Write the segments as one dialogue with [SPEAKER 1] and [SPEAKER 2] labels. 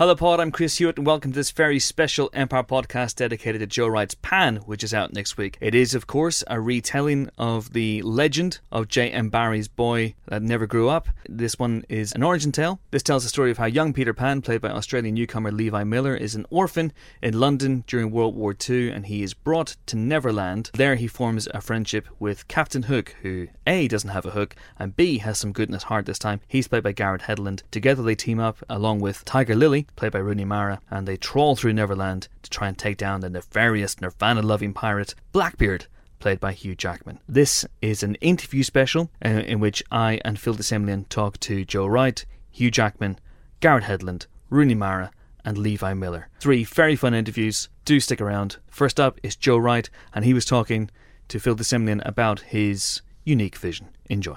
[SPEAKER 1] Hello, Pod. I'm Chris Hewitt, and welcome to this very special Empire podcast dedicated to Joe Wright's Pan, which is out next week. It is, of course, a retelling of the legend of J.M. Barrie's boy that never grew up. This one is an origin tale. This tells the story of how young Peter Pan, played by Australian newcomer Levi Miller, is an orphan in London during World War II, and he is brought to Neverland. There, he forms a friendship with Captain Hook, who A doesn't have a hook, and B has some goodness heart this time. He's played by Garrett Hedlund. Together, they team up along with Tiger Lily played by Rooney Mara, and they trawl through Neverland to try and take down the nefarious Nirvana loving pirate Blackbeard. Played by Hugh Jackman. This is an interview special uh, in which I and Phil de Semlyen talk to Joe Wright, Hugh Jackman, Garrett Hedlund, Rooney Mara, and Levi Miller. Three very fun interviews. Do stick around. First up is Joe Wright, and he was talking to Phil de Semlyen about his unique vision. Enjoy.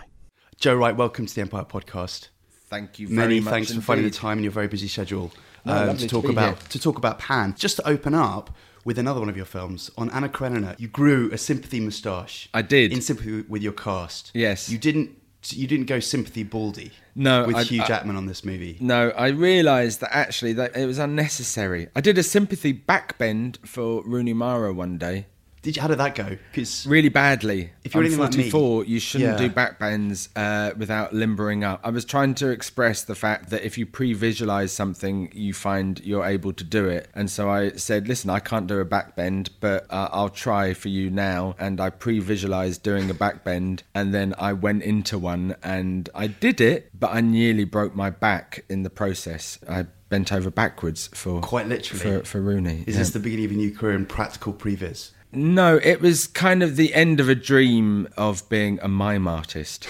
[SPEAKER 2] Joe Wright, welcome to the Empire Podcast.
[SPEAKER 3] Thank you very
[SPEAKER 2] Many
[SPEAKER 3] much.
[SPEAKER 2] thanks for finding the time in your very busy schedule
[SPEAKER 3] No,
[SPEAKER 2] um, to
[SPEAKER 3] to
[SPEAKER 2] talk
[SPEAKER 3] be
[SPEAKER 2] about
[SPEAKER 3] here.
[SPEAKER 2] to talk about Pan. Just to open up with another one of your films on Anna Karenina, you grew a sympathy moustache.
[SPEAKER 3] I did.
[SPEAKER 2] in sympathy with your cast.
[SPEAKER 3] Yes.
[SPEAKER 2] you didn't. You didn't go sympathy baldy.
[SPEAKER 3] No,
[SPEAKER 2] with
[SPEAKER 3] I-
[SPEAKER 2] Hugh
[SPEAKER 3] I-
[SPEAKER 2] Jackman on this movie.
[SPEAKER 3] No, I realised that actually that it was unnecessary. I did a sympathy backbend for Rooney Mara one day,
[SPEAKER 2] Did you, how did that go? Because
[SPEAKER 3] really badly.
[SPEAKER 2] If you're
[SPEAKER 3] I'm
[SPEAKER 2] anything like me-
[SPEAKER 3] you shouldn't
[SPEAKER 2] Yeah.
[SPEAKER 3] do backbends uh, without limbering up. I was trying to express the fact that if you pre-visualize something, you find you're able to do it. And so I said, "Listen, I can't do a backbend, but uh, I'll try for you now." And I pre-visualized doing a backbend, and then I went into one, and I did it, but I nearly broke my back in the process. I bent over backwards for
[SPEAKER 2] Quite literally.
[SPEAKER 3] for, for Rooney.
[SPEAKER 2] is
[SPEAKER 3] yeah.
[SPEAKER 2] this the beginning of a new career in practical previs?
[SPEAKER 3] No, it was kind of the end of a dream of being a mime artist.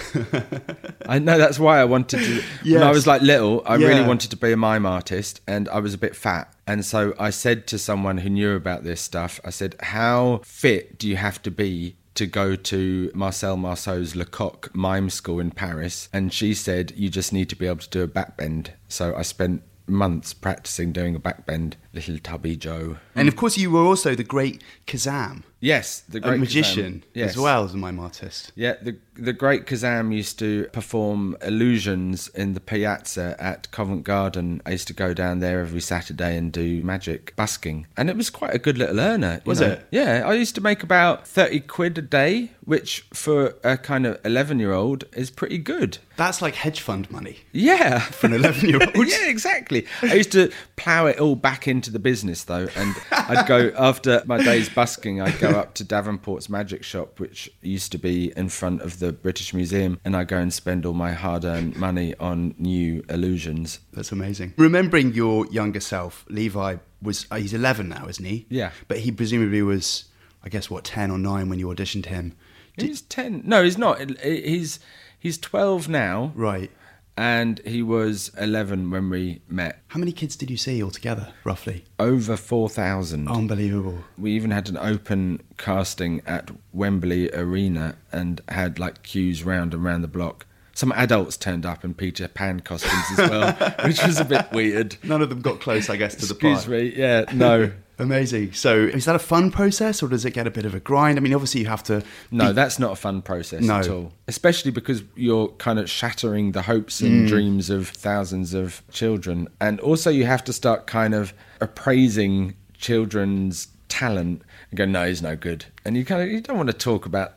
[SPEAKER 3] I know that's why I wanted to. When I was like little, I really wanted to be a mime artist, and I was a bit fat. And so I said to someone who knew about this stuff, I said, How fit do you have to be? To go to Marcel Marceau's Lecoq mime school in Paris, and she said you just need to be able to do a backbend. So I spent months practicing doing a backbend, little tubby Joe.
[SPEAKER 2] And of course, you were also the great Kazam,
[SPEAKER 3] Yes, the great
[SPEAKER 2] magician.
[SPEAKER 3] Yes.
[SPEAKER 2] as well as a mime artist.
[SPEAKER 3] Yeah, the the great Kazam used to perform illusions in the piazza at Covent Garden. I used to go down there every Saturday and do magic busking, and it was quite a good little earner.
[SPEAKER 2] Was
[SPEAKER 3] know.
[SPEAKER 2] it?
[SPEAKER 3] Yeah, I used to make about thirty quid a day, which for a kind of eleven year old is pretty good.
[SPEAKER 2] That's like hedge fund money.
[SPEAKER 3] Yeah,
[SPEAKER 2] For an 11-year-old.
[SPEAKER 3] yeah, exactly. I used to plough it all back into the business though, and I'd go after my days busking. I'd go up to Davenport's Magic Shop, which used to be in front of the British Museum, and I'd go and spend all my hard-earned money on new illusions.
[SPEAKER 2] That's amazing. Remembering your younger self, Levi was uh, he's 11 now, isn't he?
[SPEAKER 3] Yeah.
[SPEAKER 2] But he presumably was, I guess, what 10 or 9 when you auditioned him. Did-
[SPEAKER 3] He's ten. No, he's not. He's he's twelve now,
[SPEAKER 2] right.
[SPEAKER 3] And he was eleven when we met.
[SPEAKER 2] How many kids did you see altogether, roughly?
[SPEAKER 3] Over four thousand.
[SPEAKER 2] Unbelievable.
[SPEAKER 3] We even had an open casting at Wembley Arena and had like queues round and round the block. Some adults turned up in Peter Pan costumes as well, which was a bit weird.
[SPEAKER 2] None of them got close, I guess, to the
[SPEAKER 3] Excuse
[SPEAKER 2] part.
[SPEAKER 3] me, yeah, no.
[SPEAKER 2] Amazing. So, is that a fun process, or does it get a bit of a grind? I mean, obviously, you have to.
[SPEAKER 3] No,
[SPEAKER 2] be-
[SPEAKER 3] that's not a fun process
[SPEAKER 2] No.
[SPEAKER 3] at all. Especially because you're kind of shattering the hopes
[SPEAKER 2] Mm.
[SPEAKER 3] and dreams of thousands of children. And also, you have to start kind of appraising children's talent and go, no, he's no good. And you kind of you don't want to talk about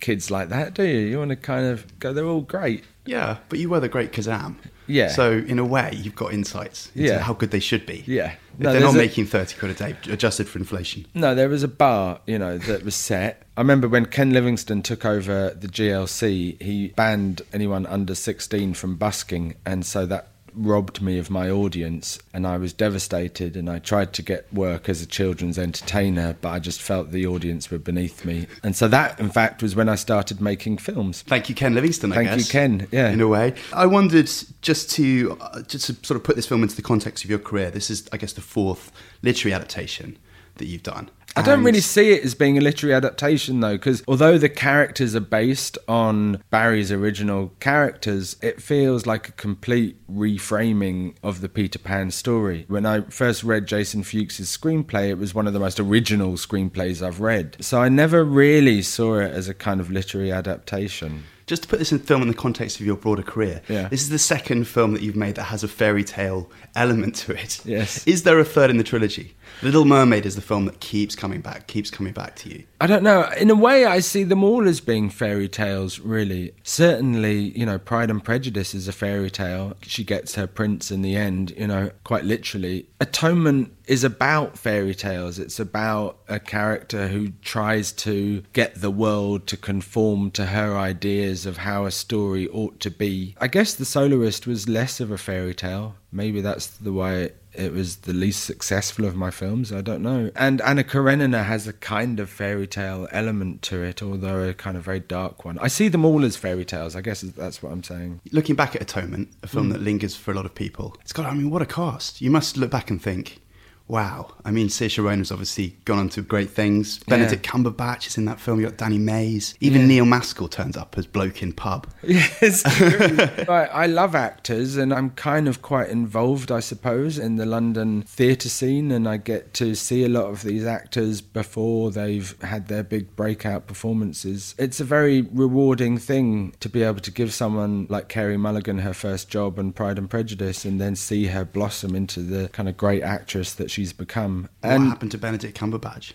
[SPEAKER 3] kids like that, do you? You want to kind of go, they're all great.
[SPEAKER 2] Yeah, but you were the great Kazam.
[SPEAKER 3] Yeah.
[SPEAKER 2] So, in a way, you've got insights into
[SPEAKER 3] Yeah.
[SPEAKER 2] how good they should be.
[SPEAKER 3] Yeah.
[SPEAKER 2] If
[SPEAKER 3] No,
[SPEAKER 2] they're not
[SPEAKER 3] a-
[SPEAKER 2] making 30 quid a day, adjusted for inflation.
[SPEAKER 3] No, there was a bar, you know, that was set. I remember when Ken Livingstone took over the GLC, he banned anyone under 16 from busking, and so that robbed me of my audience and I was devastated and I tried to get work as a children's entertainer but I just felt the audience were beneath me and so that in fact was when I started making films
[SPEAKER 2] Thank you, Ken Livingstone. I
[SPEAKER 3] Thank you, Ken, yeah.
[SPEAKER 2] in a way. I wondered just to uh, just to sort of put this film into the context of your career. This is, I guess, the fourth literary adaptation that you've done.
[SPEAKER 3] I don't really see it as being a literary adaptation though, because although the characters are based on Barrie's original characters, it feels like a complete reframing of the Peter Pan story. When I first read Jason Fuchs' screenplay, it was one of the most original screenplays I've read. So I never really saw it as a kind of literary adaptation.
[SPEAKER 2] just to put this in film in the context of your broader career,
[SPEAKER 3] Yeah.
[SPEAKER 2] this is the second film that you've made that has a fairy tale element to it.
[SPEAKER 3] Yes.
[SPEAKER 2] Is there a third in the trilogy? Little Mermaid is the film that keeps coming back, keeps coming back to you.
[SPEAKER 3] I don't know. In a way, I see them all as being fairy tales, really. Certainly, you know, Pride and Prejudice is a fairy tale. She gets her prince in the end, you know, quite literally. Atonement is about fairy tales. It's about a character who tries to get the world to conform to her ideas of how a story ought to be. I guess The Soloist was less of a fairy tale. Maybe that's the way it was the least successful of my films. I don't know. And Anna Karenina has a kind of fairy tale element to it, although a kind of very dark one. I see them all as fairy tales. I guess that's what I'm saying.
[SPEAKER 2] Looking back at Atonement, a film hmm. that lingers for a lot of people, it's got, I mean, what a cast. You must look back and think, wow. I mean, Saoirse Ronan's obviously gone on to great things. Benedict Cumberbatch is in that film. you got Danny Mays. Even
[SPEAKER 3] Yeah.
[SPEAKER 2] Neil Maskell turns up as Bloke in Pub.
[SPEAKER 3] Yes, I, I love actors, and I'm kind of quite involved, I suppose, in the London theatre scene, and I get to see a lot of these actors before they've had their big breakout performances. It's a very rewarding thing to be able to give someone like Carey Mulligan her first job on Pride and Prejudice, and then see her blossom into the kind of great actress that she's become.
[SPEAKER 2] What happened to Benedict Cumberbatch?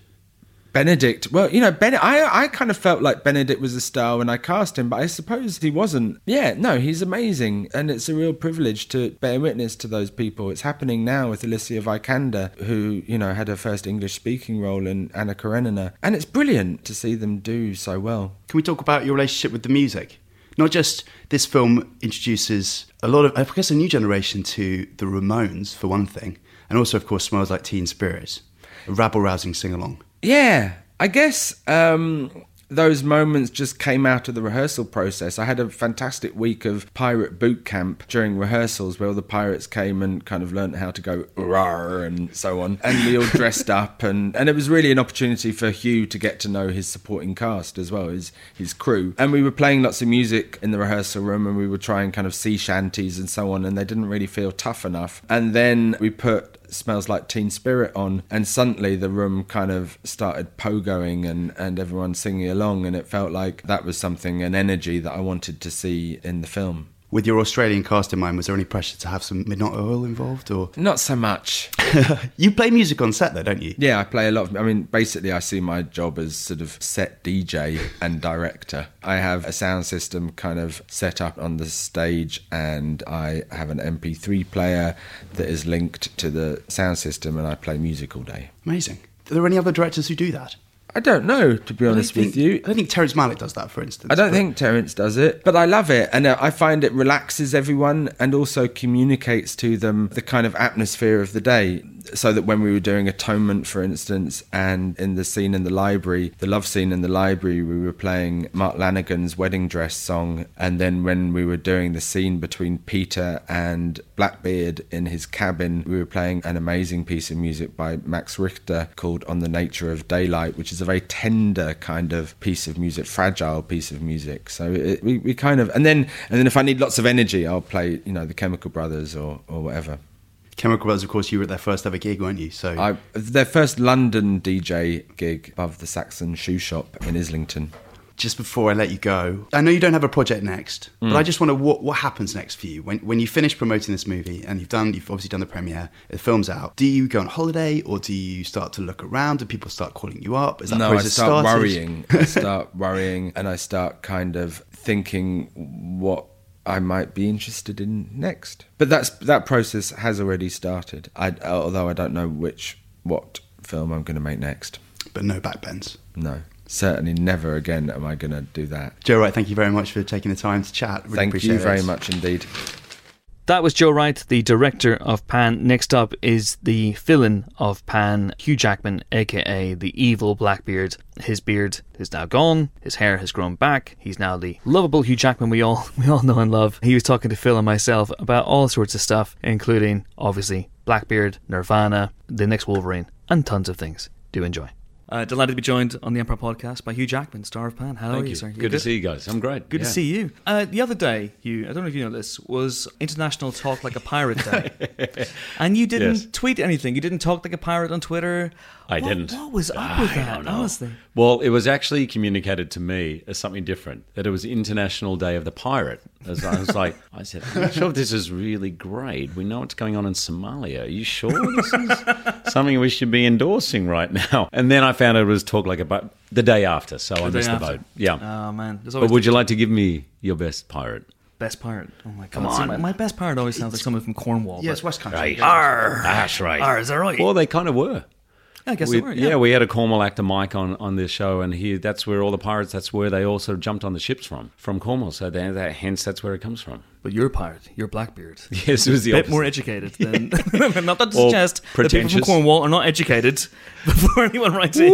[SPEAKER 3] Benedict. Well, you know, ben, I I kind of felt like Benedict was a star when I cast him, but I suppose he wasn't. Yeah, no, he's amazing, and it's a real privilege to bear witness to those people. It's happening now with Alicia Vikander, who you know had her first English speaking role in Anna Karenina, and it's brilliant to see them do so well.
[SPEAKER 2] Can we talk about your relationship with the music? Not just this film introduces a lot of, I guess, a new generation to the Ramones, for one thing, and also, of course, Smells Like Teen Spirit, a rabble rousing sing along.
[SPEAKER 3] Yeah, I guess um, those moments just came out of the rehearsal process. I had a fantastic week of pirate boot camp during rehearsals where all the pirates came and kind of learnt how to go rar and so on. And we all dressed up and, and it was really an opportunity for Hugh to get to know his supporting cast as well, his his crew. And we were playing lots of music in the rehearsal room and we were trying kind of sea shanties and so on and they didn't really feel tough enough. And then we put smells like teen spirit on and suddenly the room kind of started pogoing and and everyone singing along and it felt like that was something an energy that I wanted to see in the film
[SPEAKER 2] With your Australian cast in mind, was there any pressure to have some Midnight Oil involved? Or
[SPEAKER 3] not so much
[SPEAKER 2] you play music on set, though, don't you?
[SPEAKER 3] yeah I play a lot of I mean basically I see my job as sort of set DJ and director I have a sound system kind of set up on the stage and I have an MP3 player that is linked to the sound system and I play music all day
[SPEAKER 2] Amazing. Are there any other directors who do that?
[SPEAKER 3] I don't know, to be honest with you.
[SPEAKER 2] I don't think Terrence Malick does that, for instance.
[SPEAKER 3] I don't
[SPEAKER 2] but-
[SPEAKER 3] think Terrence does it, but I love it. And uh, I find it relaxes everyone and also communicates to them the kind of atmosphere of the day. So that when we were doing Atonement, for instance, and in the scene in the library, the love scene in the library, we were playing Mark Lanegan's wedding dress song. And then when we were doing the scene between Peter and Blackbeard in his cabin, we were playing an amazing piece of music by Max Richter called On the Nature of Daylight, which is a very tender kind of piece of music, fragile piece of music. So it, we, we kind of, and then, and then if I need lots of energy, I'll play, you know, the Chemical Brothers or, or whatever.
[SPEAKER 2] Chemical Brothers, of course, you were at their first ever gig, weren't you? So
[SPEAKER 3] I, their first London DJ gig above the Saxon Shoe Shop in Islington.
[SPEAKER 2] just before I let you go, I know you don't have a project next,
[SPEAKER 3] Mm.
[SPEAKER 2] but I just wonder what what happens next for you when when you finish promoting this movie and you've done you've obviously done the premiere, the film's out. Do you go on holiday or do you start to look around? Do people start calling you up? Is that
[SPEAKER 3] no, I start
[SPEAKER 2] started?
[SPEAKER 3] worrying. I start worrying, and I start kind of thinking what I might be interested in next. But that's that process has already started. I, although I don't know which what film I'm going to make next.
[SPEAKER 2] But no backbends.
[SPEAKER 3] No, certainly never again am I going to do that.
[SPEAKER 2] Joe Wright, thank you very much for taking the time to chat. Really
[SPEAKER 3] Thank
[SPEAKER 2] appreciate
[SPEAKER 3] you very
[SPEAKER 2] it.
[SPEAKER 3] much indeed.
[SPEAKER 1] That was Joe Wright, the director of Pan. Next up is the villain of Pan, Hugh Jackman, aka the evil Blackbeard. His beard is now gone, his hair has grown back. He's now the lovable Hugh Jackman we all we all know and love. He was talking to Phil and myself about all sorts of stuff, including obviously Blackbeard, Nirvana, the next Wolverine, and tons of things. Do enjoy. Uh, delighted to be joined on the Empire podcast by Hugh Jackman, star of Pan. How
[SPEAKER 4] Thank
[SPEAKER 1] are you,
[SPEAKER 4] you.
[SPEAKER 1] sir? You
[SPEAKER 4] Good, to see you guys. I'm great.
[SPEAKER 1] Good
[SPEAKER 4] Yeah.
[SPEAKER 1] to see you. Uh, the other day, Hugh, I don't know if you know this, was International Talk Like a Pirate Day. and you didn't
[SPEAKER 4] Yes.
[SPEAKER 1] tweet anything. You didn't talk like a pirate on Twitter.
[SPEAKER 4] I
[SPEAKER 1] What-
[SPEAKER 4] didn't.
[SPEAKER 1] What was up
[SPEAKER 4] I
[SPEAKER 1] with that,
[SPEAKER 4] don't know.
[SPEAKER 1] honestly?
[SPEAKER 4] Well, it was actually communicated to me as something different. That it was International Day of the Pirate. As I was like, I said, I'm not sure if this is really great. We know what's going on in Somalia. Are you sure this is something we should be endorsing right now? And then I found it was talk like a bu- the day after, so I
[SPEAKER 1] day
[SPEAKER 4] missed
[SPEAKER 1] after.
[SPEAKER 4] the boat. Yeah.
[SPEAKER 1] Oh, man. There's
[SPEAKER 4] but
[SPEAKER 1] always
[SPEAKER 4] would you like to give me your best pirate?
[SPEAKER 1] best pirate. Oh, my God.
[SPEAKER 4] Come
[SPEAKER 1] See,
[SPEAKER 4] on.
[SPEAKER 1] my, my best pirate always sounds like someone from Cornwall.
[SPEAKER 2] Yeah, it's West Country.
[SPEAKER 4] Right.
[SPEAKER 1] Arr!
[SPEAKER 4] That's right.
[SPEAKER 1] Arr, is that right?
[SPEAKER 4] Well, they kind of were.
[SPEAKER 1] I guess
[SPEAKER 4] we,
[SPEAKER 1] they were, yeah.
[SPEAKER 4] we had a Cornwall actor, Mike, on, on this show, and he that's where all the pirates. That's where they also jumped on the ships from, from Cornwall. So they, that, hence that's where it comes from.
[SPEAKER 1] But you're a pirate. You're Blackbeard.
[SPEAKER 4] Yes, it was the
[SPEAKER 1] bit
[SPEAKER 4] opposite.
[SPEAKER 1] more educated than. not that to
[SPEAKER 4] Or
[SPEAKER 1] suggest that people from. Cornwall are not educated before anyone writes in.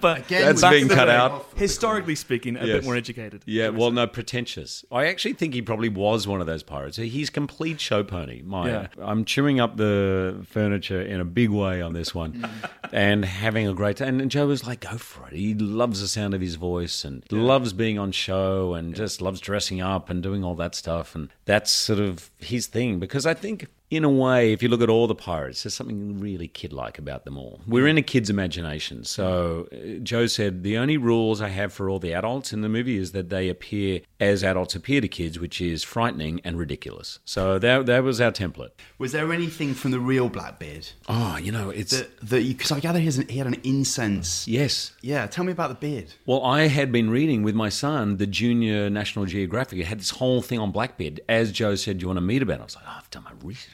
[SPEAKER 1] but
[SPEAKER 2] Again,
[SPEAKER 4] That's
[SPEAKER 2] back
[SPEAKER 4] being
[SPEAKER 2] to the
[SPEAKER 4] cut
[SPEAKER 2] way
[SPEAKER 4] out.
[SPEAKER 1] historically speaking, a
[SPEAKER 4] Yes.
[SPEAKER 1] bit more educated.
[SPEAKER 4] Yeah, well, no, pretentious. I actually think he probably was one of those pirates. He's complete show pony. My,
[SPEAKER 1] Yeah.
[SPEAKER 4] I'm chewing up the furniture in a big way on this one, mm. and having a great. time. And Joe was like, "Go for it." He loves the sound of his voice and loves being on show and just loves dressing up and doing all that stuff. And that's sort of his thing because I think. In a way, if you look at all the pirates, there's something really kid-like about them all. We're in a kid's imagination. So uh, Joe said the only rules I have for all the adults in the movie is that they appear as adults appear to kids, which is frightening and ridiculous. So that that was our template.
[SPEAKER 2] Was there anything from the real Blackbeard
[SPEAKER 4] Oh, you know, it's
[SPEAKER 2] that? Because I gather he, has an, he had an incense.
[SPEAKER 4] yes.
[SPEAKER 2] Yeah, tell me about the beard.
[SPEAKER 4] Well, I had been reading with my son the Junior National Geographic. It had this whole thing on Blackbeard. As Joe said, "Do you want to meet about it?" I was like, oh, "I've done my research."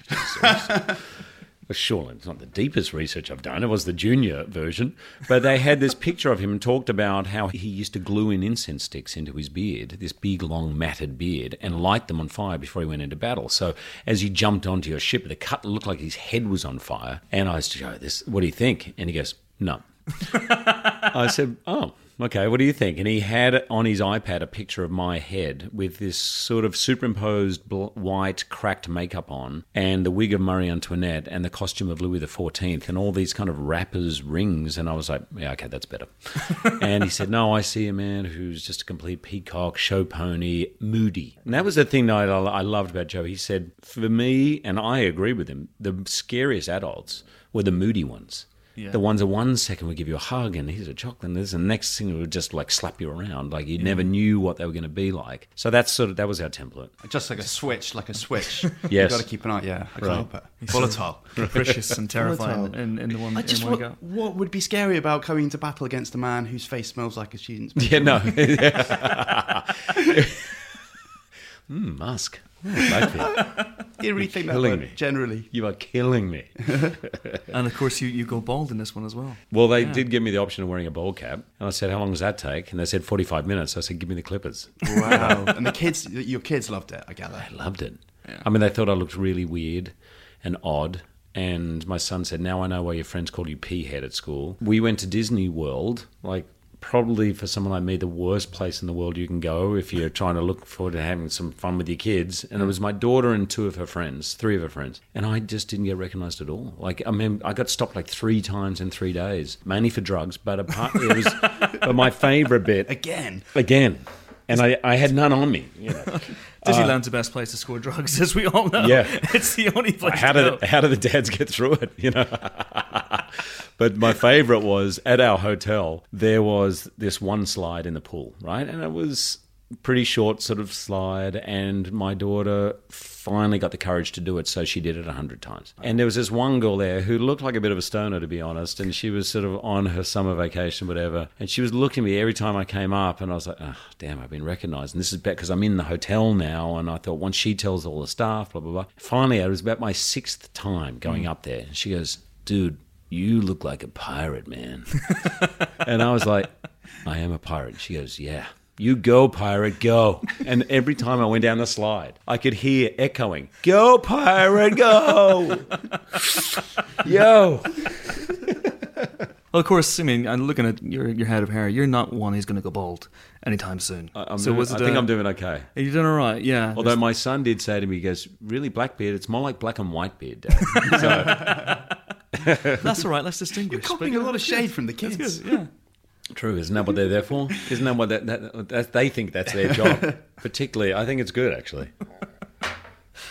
[SPEAKER 4] Well, surely it's not the deepest research I've done. It was the junior version, but they had this picture of him and talked about how he used to glue in incense sticks into his beard, this big, long, matted beard, and light them on fire before he went into battle. So as he jumped onto your ship, the cut looked like his head was on fire. And I said, "Joe, this. What do you think?" And he goes, "No." I said, "Oh, okay. What do you think?" And he had on his iPad a picture of my head with this sort of superimposed bl- white cracked makeup on, and the wig of Marie Antoinette, and the costume of Louis XIV, and all these kind of rappers' rings. And I was like, "Yeah, okay, that's better." and he said, "No, I see a man who's just a complete peacock, show pony, moody." And that was the thing that I, I loved about Joe. He said, "For me, and I agree with him, the scariest adults were the moody ones."
[SPEAKER 1] Yeah.
[SPEAKER 4] The ones that one second would give you a hug and here's a chocolate and this, and the next thing would just like slap you around, like you never knew what they were going to be like. So that's sort of that was our template.
[SPEAKER 2] Just like a switch, like a switch.
[SPEAKER 4] Yes.
[SPEAKER 2] you got to keep an eye. Yeah, I can't
[SPEAKER 4] Right.
[SPEAKER 2] help it. Volatile.
[SPEAKER 1] Capricious and terrifying
[SPEAKER 2] Volatile.
[SPEAKER 1] in, in the one,
[SPEAKER 2] I just
[SPEAKER 1] in one
[SPEAKER 2] what,
[SPEAKER 1] go.
[SPEAKER 2] what would be scary about coming to battle against a man whose face smells like a student's?
[SPEAKER 4] Yeah, no. mm, Musk. Oh, Blackbeard.
[SPEAKER 2] You really that
[SPEAKER 4] killing
[SPEAKER 2] word,
[SPEAKER 4] me.
[SPEAKER 2] generally?
[SPEAKER 4] You are killing me.
[SPEAKER 1] And of course, you, you go bald in this one as well.
[SPEAKER 4] Well, they did give me the option of wearing a ball cap, and I said, "How long does that take?" And they said, "45 minutes." I said, "Give me the clippers."
[SPEAKER 2] Wow. and the kids, your kids loved it. I gather.
[SPEAKER 4] I loved it. I mean, they thought I looked really weird and odd. And my son said, Now I know why your friends called you P head at school. We went to Disney World, like probably for someone like me, the worst place in the world you can go if you're trying to look forward to having some fun with your kids. And it was my daughter and two of her friends, three of her friends. And I just didn't get recognized at all. Like, I mean, I got stopped like three times in three days, mainly for drugs. But apart, it was but my favorite bit
[SPEAKER 2] Again.
[SPEAKER 4] again. And I, I had none on me. You know.
[SPEAKER 1] Disneyland's uh, the best place to score drugs, as we all know.
[SPEAKER 4] Yeah.
[SPEAKER 1] it's the only place.
[SPEAKER 4] how did
[SPEAKER 1] go.
[SPEAKER 4] how did the dads get through it? You know. But my favorite was at our hotel. There was this one slide in the pool, right, and it was pretty short sort of slide. And my daughter finally got the courage to do it, so she did it a hundred times. And there was this one girl there who looked like a bit of a stoner, to be honest, and she was sort of on her summer vacation, whatever. And she was looking at me every time I came up, and I was like, oh, damn, I've been recognized. And this is because I'm in the hotel now. And I thought, once she tells all the staff, blah, blah, blah. Finally, it was about my sixth time going mm. up there. And she goes, dude, you look like a pirate, man. and I was like, I am a pirate. She goes, yeah. You go, pirate, go. And every time I went down the slide, I could hear echoing, Go, pirate, go. Yo.
[SPEAKER 1] Well, of course, I mean, I'm looking at your your head of hair. You're not one who's going to go bald anytime soon.
[SPEAKER 4] I'm
[SPEAKER 1] so
[SPEAKER 4] doing- I think I'm doing okay.
[SPEAKER 1] You're you doing all right? Yeah.
[SPEAKER 4] Although my son did say to me, he goes, Really, Blackbeard? It's more like black and white beard, Dad. so
[SPEAKER 1] That's all right. Let's distinguish.
[SPEAKER 2] You're copying a lot of shade from the kids.
[SPEAKER 1] Good. Yeah.
[SPEAKER 4] True, isn't that what they're there for? Isn't that what that, that, that they think that's their job? Particularly, I think it's good actually.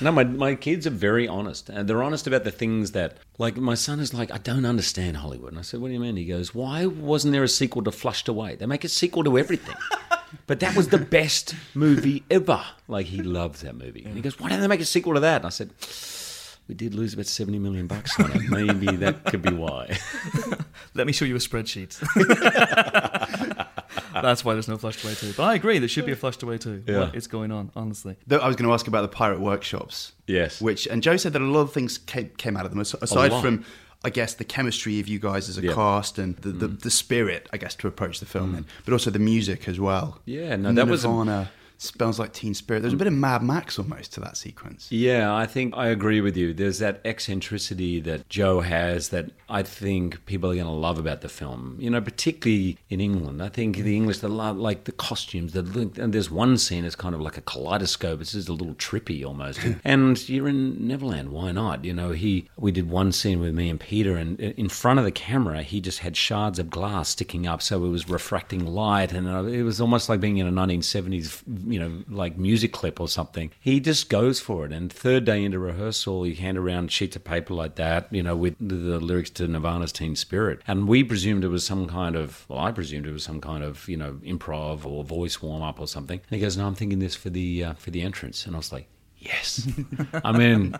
[SPEAKER 4] No, my my kids are very honest, and they're honest about the things that, like, my son is like, I don't understand Hollywood, and I said, What do you mean? He goes, Why wasn't there a sequel to Flushed Away? They make a sequel to everything. But that was the best movie ever. Like he loves that movie. And he goes, Why don't they make a sequel to that? And I said, We did lose about seventy million bucks on it. Maybe that could be why.
[SPEAKER 1] Let me show you a spreadsheet. That's why there's no flushed away too. But I agree, there should be a flushed away too.
[SPEAKER 4] Yeah.
[SPEAKER 1] What is going on, honestly?
[SPEAKER 2] Though I was going to ask about the pirate workshops.
[SPEAKER 4] Yes.
[SPEAKER 2] Which and Joe said that a lot of things came, came out of them aside from. I guess the chemistry of you guys as a
[SPEAKER 4] Yeah.
[SPEAKER 2] cast and the, the, mm-hmm. the spirit, I guess, to approach the film mm. in, but also the music as well.
[SPEAKER 4] Yeah, no,
[SPEAKER 2] And
[SPEAKER 4] that was a-
[SPEAKER 2] Nirvana, smells like Teen Spirit. There's a bit of Mad Max almost to that sequence.
[SPEAKER 4] Yeah, I think I agree with you. There's that eccentricity that Joe has that I think people are going to love about the film. You know, particularly in England. I think the English, they love like the costumes. The and there's one scene that's kind of like a kaleidoscope. It's just a little trippy almost. and you're in Neverland. Why not? You know, he. We did one scene with me and Peter, and in front of the camera, he just had shards of glass sticking up, so it was refracting light, and uh, it was almost like being in a 1970s, you know, like music clip or something. He just goes for it. And third day into rehearsal, he hand around sheets of paper like that, you know, with the, lyrics to Nirvana's Teen Spirit, and we presumed it was some kind of, well, I presumed it was some kind of, you know, improv or voice warm up or something. And he goes, "No, I'm thinking this for the uh, for the entrance," and I was like. Yes. I mean,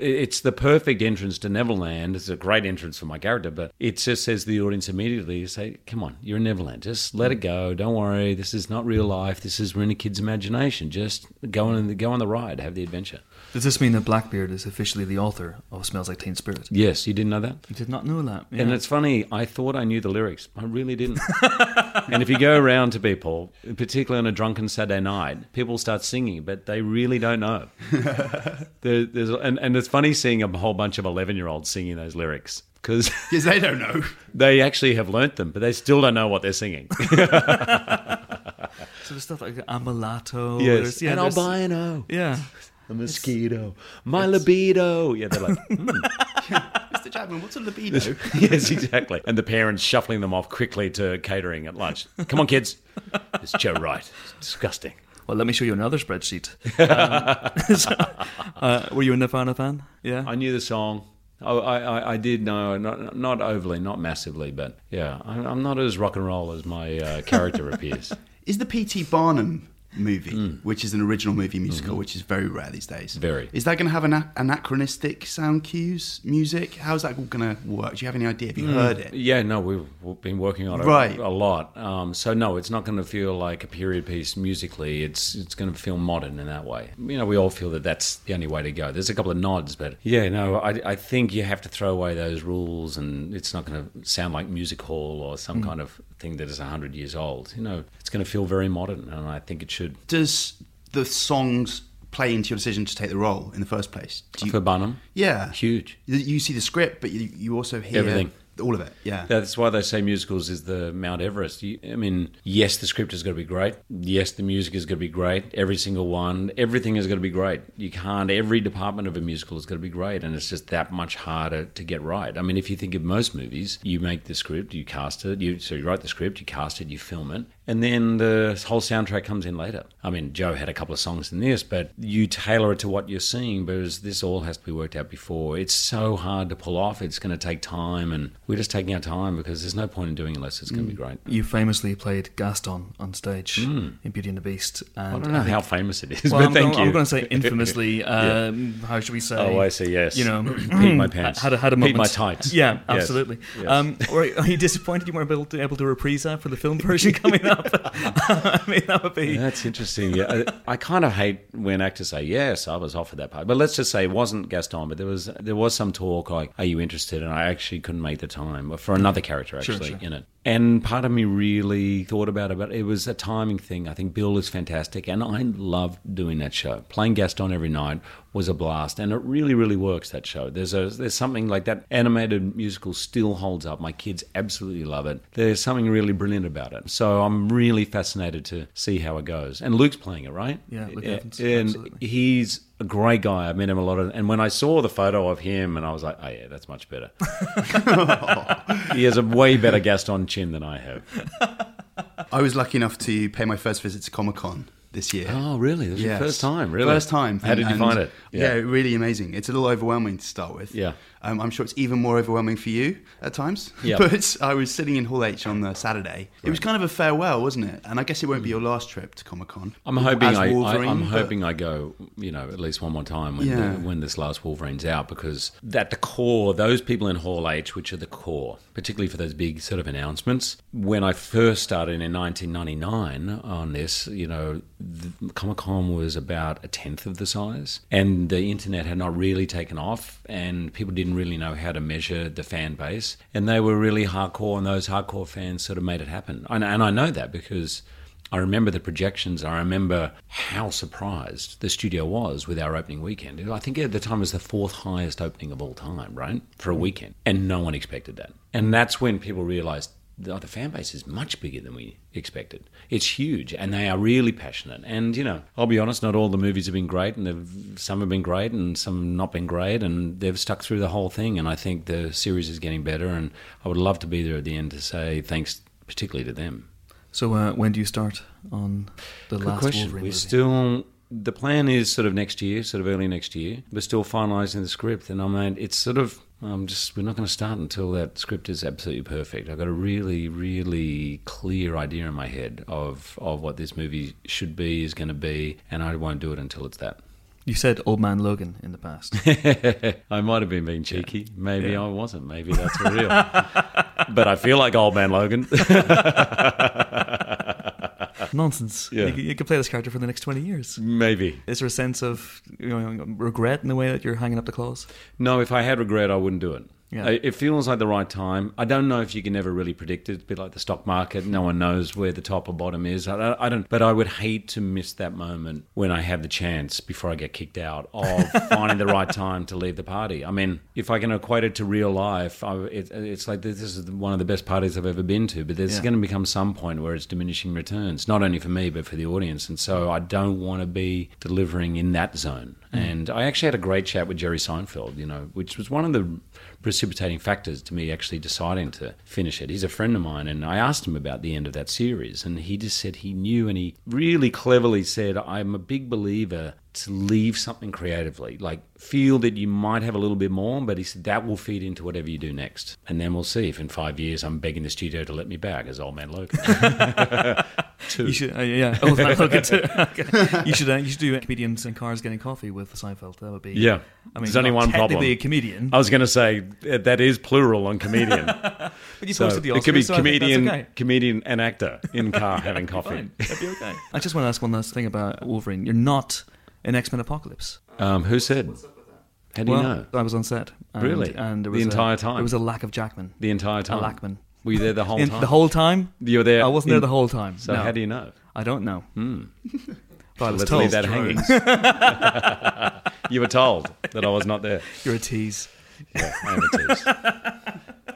[SPEAKER 4] it's the perfect entrance to Neverland. It's a great entrance for my character, but it just says to the audience immediately, say, come on, you're in Neverland. Just let it go. Don't worry. This is not real life. This is we're in a kid's imagination. Just go on, go on the ride. Have the adventure.
[SPEAKER 1] Does this mean that Blackbeard is officially the author of Smells Like Teen Spirit?
[SPEAKER 4] Yes, you didn't know that?
[SPEAKER 1] I did not know that.
[SPEAKER 4] And it's funny, I thought I knew the lyrics. I really didn't. and if you go around to people, particularly on a drunken Saturday night, people start singing, but they really don't know. there, there's, and, and it's funny seeing a whole bunch of 11 year olds singing those lyrics because
[SPEAKER 2] Because they don't know.
[SPEAKER 4] they actually have learnt them, but they still don't know what they're singing.
[SPEAKER 1] so there's stuff like Amalato.
[SPEAKER 4] yes.
[SPEAKER 1] yeah,
[SPEAKER 4] An
[SPEAKER 1] there's-
[SPEAKER 4] albino,
[SPEAKER 1] Yeah.
[SPEAKER 4] A mosquito, my libido. Yeah, they're like, "Hmm."
[SPEAKER 2] Mr. Chapman, what's a libido?
[SPEAKER 4] yes, exactly. And the parents shuffling them off quickly to catering at lunch. Come on, kids. It's Joe Wright. It's disgusting.
[SPEAKER 1] Well, let me show you another spreadsheet. Um, so, uh, were you a Nirvana fan? Yeah.
[SPEAKER 4] I knew the song. Oh, I, I, I did know, not, not overly, not massively, but yeah, I'm, I'm not as rock and roll as my uh, character appears.
[SPEAKER 2] Is the P.T. Barnum movie, hmm. which is an original movie musical, mm-hmm. which is very rare these days,
[SPEAKER 4] Very.
[SPEAKER 2] is that going to have an anachronistic sound cues, music? How's that going to work? Do you have any idea? Have you hmm. heard it?
[SPEAKER 4] Yeah, no, we've, we've been working on it
[SPEAKER 2] Right.
[SPEAKER 4] a lot. Um, so no, it's not going to feel like a period piece musically. It's it's going to feel modern in that way. You know, we all feel that that's the only way to go. There's a couple of nods, but yeah, no, I, I think you have to throw away those rules, and it's not going to sound like music hall or some hmm. kind of thing that is hundred years old. You know, it's going to feel very modern, and I think it should.
[SPEAKER 2] Does the songs play into your decision to take the role in the first place? Do you,
[SPEAKER 4] For Barnum,
[SPEAKER 2] yeah,
[SPEAKER 4] huge.
[SPEAKER 2] You see the script, but you, you also hear
[SPEAKER 4] Everything.
[SPEAKER 2] all of it. Yeah.
[SPEAKER 4] That's why they say musicals is the Mount Everest. You, I mean, yes, the script is going to be great. Yes, the music is going to be great. Every single one, everything is going to be great. You can't. Every department of a musical is going to be great, and it's just that much harder to get right. I mean, if you think of most movies, you make the script, you cast it, you so you write the script, you cast it, you film it, and then the whole soundtrack comes in later. I mean, Joe had a couple of songs in this, but you tailor it to what you're seeing because this all has to be worked out before. It's so hard to pull off. It's going to take time, and we're just taking our time because there's no point in doing it unless it's going to be great.
[SPEAKER 1] You famously played Gaston on stage in Beauty and the Beast. And.
[SPEAKER 4] I don't know
[SPEAKER 1] think-
[SPEAKER 4] how famous it is,
[SPEAKER 1] Well,
[SPEAKER 4] but
[SPEAKER 1] I'm,
[SPEAKER 4] thank
[SPEAKER 1] going,
[SPEAKER 4] you.
[SPEAKER 1] I'm going to say infamously. um, How should we say?
[SPEAKER 4] Oh, I see. Yes,
[SPEAKER 1] You know,
[SPEAKER 4] peed my pants.
[SPEAKER 1] Had a, had a
[SPEAKER 4] peed
[SPEAKER 1] moment.
[SPEAKER 4] my tights.
[SPEAKER 1] Yeah, absolutely.
[SPEAKER 4] Yes.
[SPEAKER 1] Um, are you disappointed you weren't able to, able to reprise that for the film version coming up? I mean, that would be.
[SPEAKER 4] That's interesting. Yeah, I, I kind of hate when actors say, "Yes, I was offered that part," but let's just say it wasn't Gaston, but there was there was some talk like, "Are you interested?" And I actually couldn't make the time for another character
[SPEAKER 1] Sure,
[SPEAKER 4] actually
[SPEAKER 1] sure.
[SPEAKER 4] in it. And part of me really thought about it, but it was a timing thing. I think Bill is fantastic, and I love doing that show. Playing Gaston every night was a blast, and it really, really works. That show. There's a there's something like that animated musical still holds up. My kids absolutely love it. There's something really brilliant about it. So I'm really fascinated to see how it goes. And Luke's playing it, right?
[SPEAKER 1] Yeah, Luke Evans,
[SPEAKER 4] and
[SPEAKER 1] absolutely.
[SPEAKER 4] he's a great guy. I met him a lot of, and when I saw the photo of him, and I was like, oh yeah, that's much better. he has a way better Gaston chin than I have.
[SPEAKER 2] I was lucky enough to pay my first visit to Comic Con this year.
[SPEAKER 4] Oh, really? This
[SPEAKER 2] Yes.
[SPEAKER 4] first time, really?
[SPEAKER 2] First time.
[SPEAKER 4] How did you find it?
[SPEAKER 2] Yeah. really amazing. It's a little overwhelming to start with.
[SPEAKER 4] Yeah.
[SPEAKER 2] Um, I'm sure it's even more overwhelming for you at times. But I was sitting in Hall H on the Saturday. It was kind of a farewell, wasn't it? And I guess it won't be your last trip to Comic Con.
[SPEAKER 4] I'm hoping I,
[SPEAKER 2] but-
[SPEAKER 4] hoping I go, you know, at least one more time when
[SPEAKER 2] Yeah.
[SPEAKER 4] the, when this last Wolverine's out because that the core, those people in Hall H, which are the core, particularly for those big sort of announcements. When I first started in 1999 on this, you know, Comic Con was about a tenth of the size, and the internet had not really taken off, and people didn't really know how to measure the fan base, and they were really hardcore, and those hardcore fans sort of made it happen, and, and I know that because. I remember the projections. I remember how surprised the studio was with our opening weekend. I think at the time it was the fourth highest opening of all time, right? For a weekend. And no one expected that. And that's when people realized oh, the fan base is much bigger than we expected. It's huge, and they are really passionate. And, you know, I'll be honest, not all the movies have been great, and some have been great, and some not been great, and they've stuck through the whole thing. And I think the series is getting better, and I would love to be there at the end to say thanks, particularly to them.
[SPEAKER 1] So uh, when do you start on the
[SPEAKER 4] Good
[SPEAKER 1] last
[SPEAKER 4] question.
[SPEAKER 1] Wolverine
[SPEAKER 4] We're
[SPEAKER 1] movie?
[SPEAKER 4] still the plan is sort of next year, sort of early next year. We're still finalising the script, and I mean, it's sort of. I'm just. We're not going to start until that script is absolutely perfect. I've got a really, really clear idea in my head of of what this movie should be, is going to be, and I won't do it until it's that.
[SPEAKER 1] You said Old Man Logan in the past.
[SPEAKER 4] I might have been being cheeky. Maybe I wasn't. Maybe that's real. but I feel like old man Logan.
[SPEAKER 1] Nonsense.
[SPEAKER 4] Yeah.
[SPEAKER 1] You, you could play this character for the next 20 years.
[SPEAKER 4] Maybe.
[SPEAKER 1] Is there a sense of you know, regret in the way that you're hanging up the claws?
[SPEAKER 4] No, if I had regret, I wouldn't do it.
[SPEAKER 1] Yeah.
[SPEAKER 4] It feels like the right time. I don't know if you can ever really predict it. It's a bit like the stock market. No one knows where the top or bottom is. I don't, I don't. But I would hate to miss that moment when I have the chance before I get kicked out of finding the right time to leave the party. I mean, if I can equate it to real life, I, it, it's like this is one of the best parties I've ever been to. But there's
[SPEAKER 1] Yeah.
[SPEAKER 4] going to become some point where it's diminishing returns, not only for me but for the audience. And so I don't want to be delivering in that zone. Mm. And I actually had a great chat with Jerry Seinfeld, you know, which was one of the precipitating factors to me actually deciding to finish it. He's a friend of mine, and I asked him about the end of that series, and he just said he knew, and he really cleverly said, I'm a big believer to leave something creatively, like feel that you might have a little bit more, but he said that will feed into whatever you do next. And then we'll see if in five years I'm begging the studio to let me back as old man Logan. Two.
[SPEAKER 1] You should, uh, yeah, Old Man Logan too. Okay. You should, uh, you should do comedians and cars getting coffee with Seinfeld. That would be.
[SPEAKER 4] Yeah.
[SPEAKER 1] I mean,
[SPEAKER 4] There's only one problem.
[SPEAKER 1] a comedian,
[SPEAKER 4] I was going to say uh, that is plural on comedian.
[SPEAKER 1] but you
[SPEAKER 4] So
[SPEAKER 1] posted the Oscars,
[SPEAKER 4] it could be
[SPEAKER 1] so I think that's
[SPEAKER 4] comedian,
[SPEAKER 1] okay.
[SPEAKER 4] comedian and actor in car having coffee.
[SPEAKER 1] That'd be okay. I just want to ask one last thing about Wolverine. You're not in X Men Apocalypse.
[SPEAKER 4] Um, who said? How do
[SPEAKER 1] well,
[SPEAKER 4] you know?
[SPEAKER 1] I was on set. And,
[SPEAKER 4] Really?
[SPEAKER 1] And there
[SPEAKER 4] The entire
[SPEAKER 1] a,
[SPEAKER 4] time?
[SPEAKER 1] It was a lack of Jackman.
[SPEAKER 4] The entire time.
[SPEAKER 1] A Lackman.
[SPEAKER 4] Were you there the whole
[SPEAKER 1] In-
[SPEAKER 4] time?
[SPEAKER 1] The whole time?
[SPEAKER 4] you were there.
[SPEAKER 1] I wasn't there the whole time.
[SPEAKER 4] So
[SPEAKER 1] no.
[SPEAKER 4] how do you know?
[SPEAKER 1] I don't know. But I was
[SPEAKER 4] Let's
[SPEAKER 1] told.
[SPEAKER 4] leave that hanging. you were told that I was not there.
[SPEAKER 1] You're a tease.
[SPEAKER 4] Yeah, I am a tease.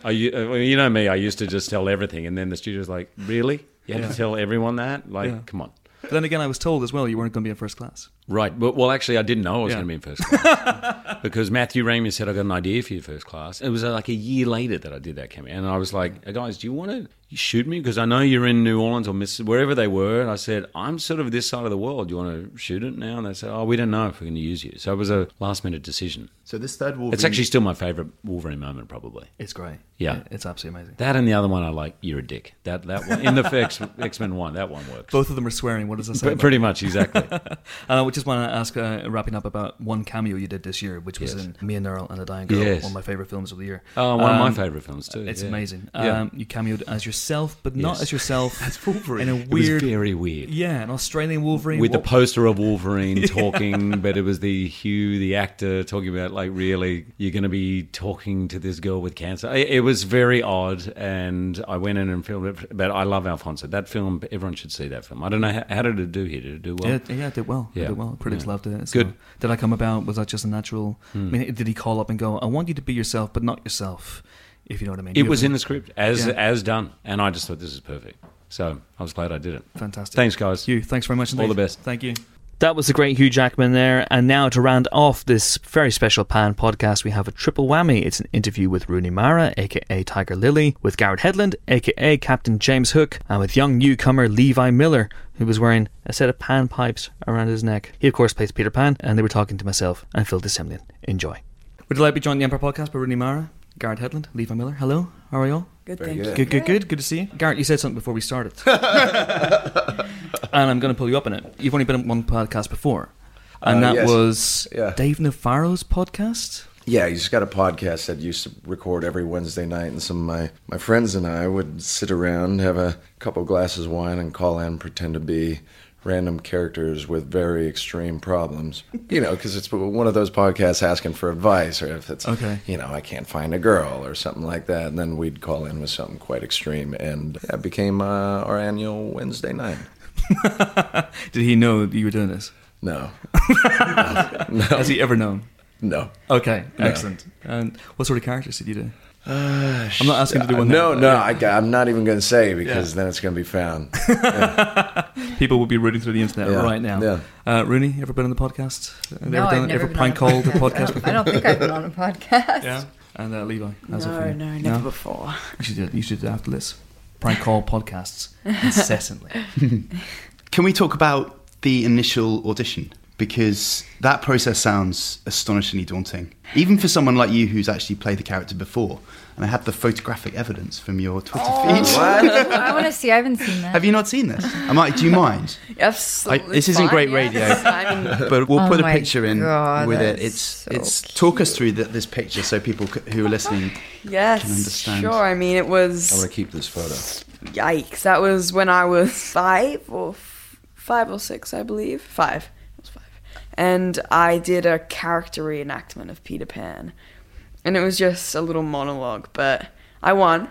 [SPEAKER 4] I, u- uh, you know me. I used to just tell everything, and then the studio's like, "Really? You had
[SPEAKER 1] Yeah.
[SPEAKER 4] to tell everyone that? Like,
[SPEAKER 1] Yeah.
[SPEAKER 4] come on."
[SPEAKER 1] But then again, I was told as well you weren't going to be in first class.
[SPEAKER 4] Right. Well, well actually, I didn't know I was
[SPEAKER 1] Yeah.
[SPEAKER 4] going to be in first class because Matthew Raymond said I got an idea for you first class. It was uh, like a year later that I did that cameo, and I was like, "Uh, "Guys, do you want to shoot me? Because I know you're in New Orleans or Miss wherever they were." And I said, "I'm sort of this side of the world. Do you want to shoot it now?" And they said, "Oh, we don't know if we're going to use you." So it was a last minute decision.
[SPEAKER 2] So this third Wolverine.
[SPEAKER 4] It's actually still my favorite Wolverine moment, probably.
[SPEAKER 1] It's great.
[SPEAKER 4] Yeah.
[SPEAKER 1] It's absolutely amazing.
[SPEAKER 4] That and the other one I like. You're a dick. That that one in the X Men one. That one works.
[SPEAKER 1] Both of them are swearing. What does that say?
[SPEAKER 4] But
[SPEAKER 1] about
[SPEAKER 4] pretty much exactly.
[SPEAKER 1] Uh, which just want to ask, uh, wrapping up about one cameo you did this year, which was
[SPEAKER 4] Yes.
[SPEAKER 1] in Me and Earl and the Dying Girl,
[SPEAKER 4] Yes.
[SPEAKER 1] one of my favorite films of the year.
[SPEAKER 4] Oh, one of my
[SPEAKER 1] Um,
[SPEAKER 4] favourite films too.
[SPEAKER 1] It's
[SPEAKER 4] yeah.
[SPEAKER 1] amazing.
[SPEAKER 4] Yeah.
[SPEAKER 1] Um, you cameoed as yourself, but not as yourself.
[SPEAKER 2] That's Wolverine.
[SPEAKER 1] in a
[SPEAKER 4] It
[SPEAKER 1] weird,
[SPEAKER 4] very weird.
[SPEAKER 1] yeah, an Australian Wolverine
[SPEAKER 4] With the poster of Wolverine talking, but it was the Hugh, the actor, talking about like really, you're going to be talking to this girl with cancer. It, it was very odd, and I went in and filmed it. But I love Alfonso. That film, everyone should see that film. I don't know how, how did it do here. Did it do well?
[SPEAKER 1] Yeah, yeah, it did well. It
[SPEAKER 4] Yeah.
[SPEAKER 1] did well. Critics
[SPEAKER 4] Yeah.
[SPEAKER 1] loved it. So
[SPEAKER 4] Good. Hmm.
[SPEAKER 1] Did I come about? Was that just a natural? I mean, did he call up and go, "I want you to be yourself, but not yourself"? If you know what I mean.
[SPEAKER 4] It
[SPEAKER 1] You
[SPEAKER 4] was in the script as
[SPEAKER 1] Yeah.
[SPEAKER 4] as done, and I just thought this is perfect. So I was glad I did it.
[SPEAKER 1] fantastic.
[SPEAKER 4] Thanks, guys.
[SPEAKER 1] You. Thanks very much.
[SPEAKER 4] All the best.
[SPEAKER 1] Thank you. That was the great Hugh Jackman there. And now to round off this very special Pan podcast, we have a triple whammy. It's an interview with Rooney Mara, aka Tiger Lily, with Garrett Hedlund, aka Captain James Hook, and with young newcomer Levi Miller, who was wearing a set of pan pipes around his neck. He, of course, plays Peter Pan, and they were talking to myself and Phil de Semlyen. Enjoy. We're delighted to be joined the Empire podcast by Rooney Mara, Garrett Hedlund, Levi Miller. Hello, how are you all?
[SPEAKER 5] Good,
[SPEAKER 6] Very
[SPEAKER 5] thank
[SPEAKER 6] good.
[SPEAKER 5] you.
[SPEAKER 1] Good, good, good. Good to see you. Garrett, you said something before we started. and I'm going to pull you up on it. You've only been on one podcast before. And
[SPEAKER 6] Uh,
[SPEAKER 1] that
[SPEAKER 6] yes.
[SPEAKER 1] was
[SPEAKER 6] Yeah.
[SPEAKER 1] Dave Navarro's podcast.
[SPEAKER 6] Yeah, he's got a podcast that used to record every Wednesday night, and some of my, my friends and I would sit around, have a couple glasses of wine, and call in, pretend to be random characters with very extreme problems. You know, because it's one of those podcasts asking for advice, or if it's,
[SPEAKER 1] Okay.
[SPEAKER 6] you know, I can't find a girl, or something like that. And then we'd call in with something quite extreme, and that became uh, our annual Wednesday night.
[SPEAKER 1] Did he know that you were doing this?
[SPEAKER 6] No,
[SPEAKER 1] Has he ever known?
[SPEAKER 6] no.
[SPEAKER 1] Okay,
[SPEAKER 6] No.
[SPEAKER 1] excellent. And what sort of characters did you do? I'm not asking to do
[SPEAKER 6] Uh,
[SPEAKER 1] one.
[SPEAKER 6] no,
[SPEAKER 1] now.
[SPEAKER 6] no, I, am not even going to say because
[SPEAKER 1] Yeah.
[SPEAKER 6] then it's going to be found.
[SPEAKER 1] People will be rooting through the internet
[SPEAKER 6] Yeah,
[SPEAKER 1] right now.
[SPEAKER 6] yeah.
[SPEAKER 1] Uh, Rooney, ever been on the podcast? Have
[SPEAKER 5] No,
[SPEAKER 1] ever
[SPEAKER 5] I've
[SPEAKER 1] done
[SPEAKER 5] never
[SPEAKER 1] ever
[SPEAKER 5] been
[SPEAKER 1] prank
[SPEAKER 5] on a
[SPEAKER 1] called the
[SPEAKER 5] podcast.
[SPEAKER 1] podcast before?
[SPEAKER 5] I don't think I've been on a podcast.
[SPEAKER 1] Yeah. And uh, Levi, how's it for
[SPEAKER 5] No,
[SPEAKER 1] you?
[SPEAKER 5] no, never before.
[SPEAKER 1] You should do it. You should do it after this. Prank call podcasts incessantly.
[SPEAKER 2] Can we talk about the initial audition? Because that process sounds astonishingly daunting. Even for someone like you who's actually played the character before. And I have the photographic evidence from your Twitter oh, feed.
[SPEAKER 5] I want to see. I haven't seen that.
[SPEAKER 2] Have you not seen this? I might, do you mind?
[SPEAKER 5] Absolutely
[SPEAKER 2] I- this isn't
[SPEAKER 5] fine,
[SPEAKER 2] great radio.
[SPEAKER 5] I mean,
[SPEAKER 2] But we'll
[SPEAKER 5] Oh
[SPEAKER 2] put a
[SPEAKER 5] my
[SPEAKER 2] picture in
[SPEAKER 5] God,
[SPEAKER 2] with it. It's
[SPEAKER 5] so
[SPEAKER 2] it's talk us through the, this picture so people c- who are listening.
[SPEAKER 7] Yes,
[SPEAKER 2] can understand.
[SPEAKER 7] sure. I mean, it was.
[SPEAKER 6] I want to keep this photo.
[SPEAKER 7] yikes. That was when I was five or f- five or six, I believe. Five. And I did a character reenactment of Peter Pan, and it was just a little monologue, but I won,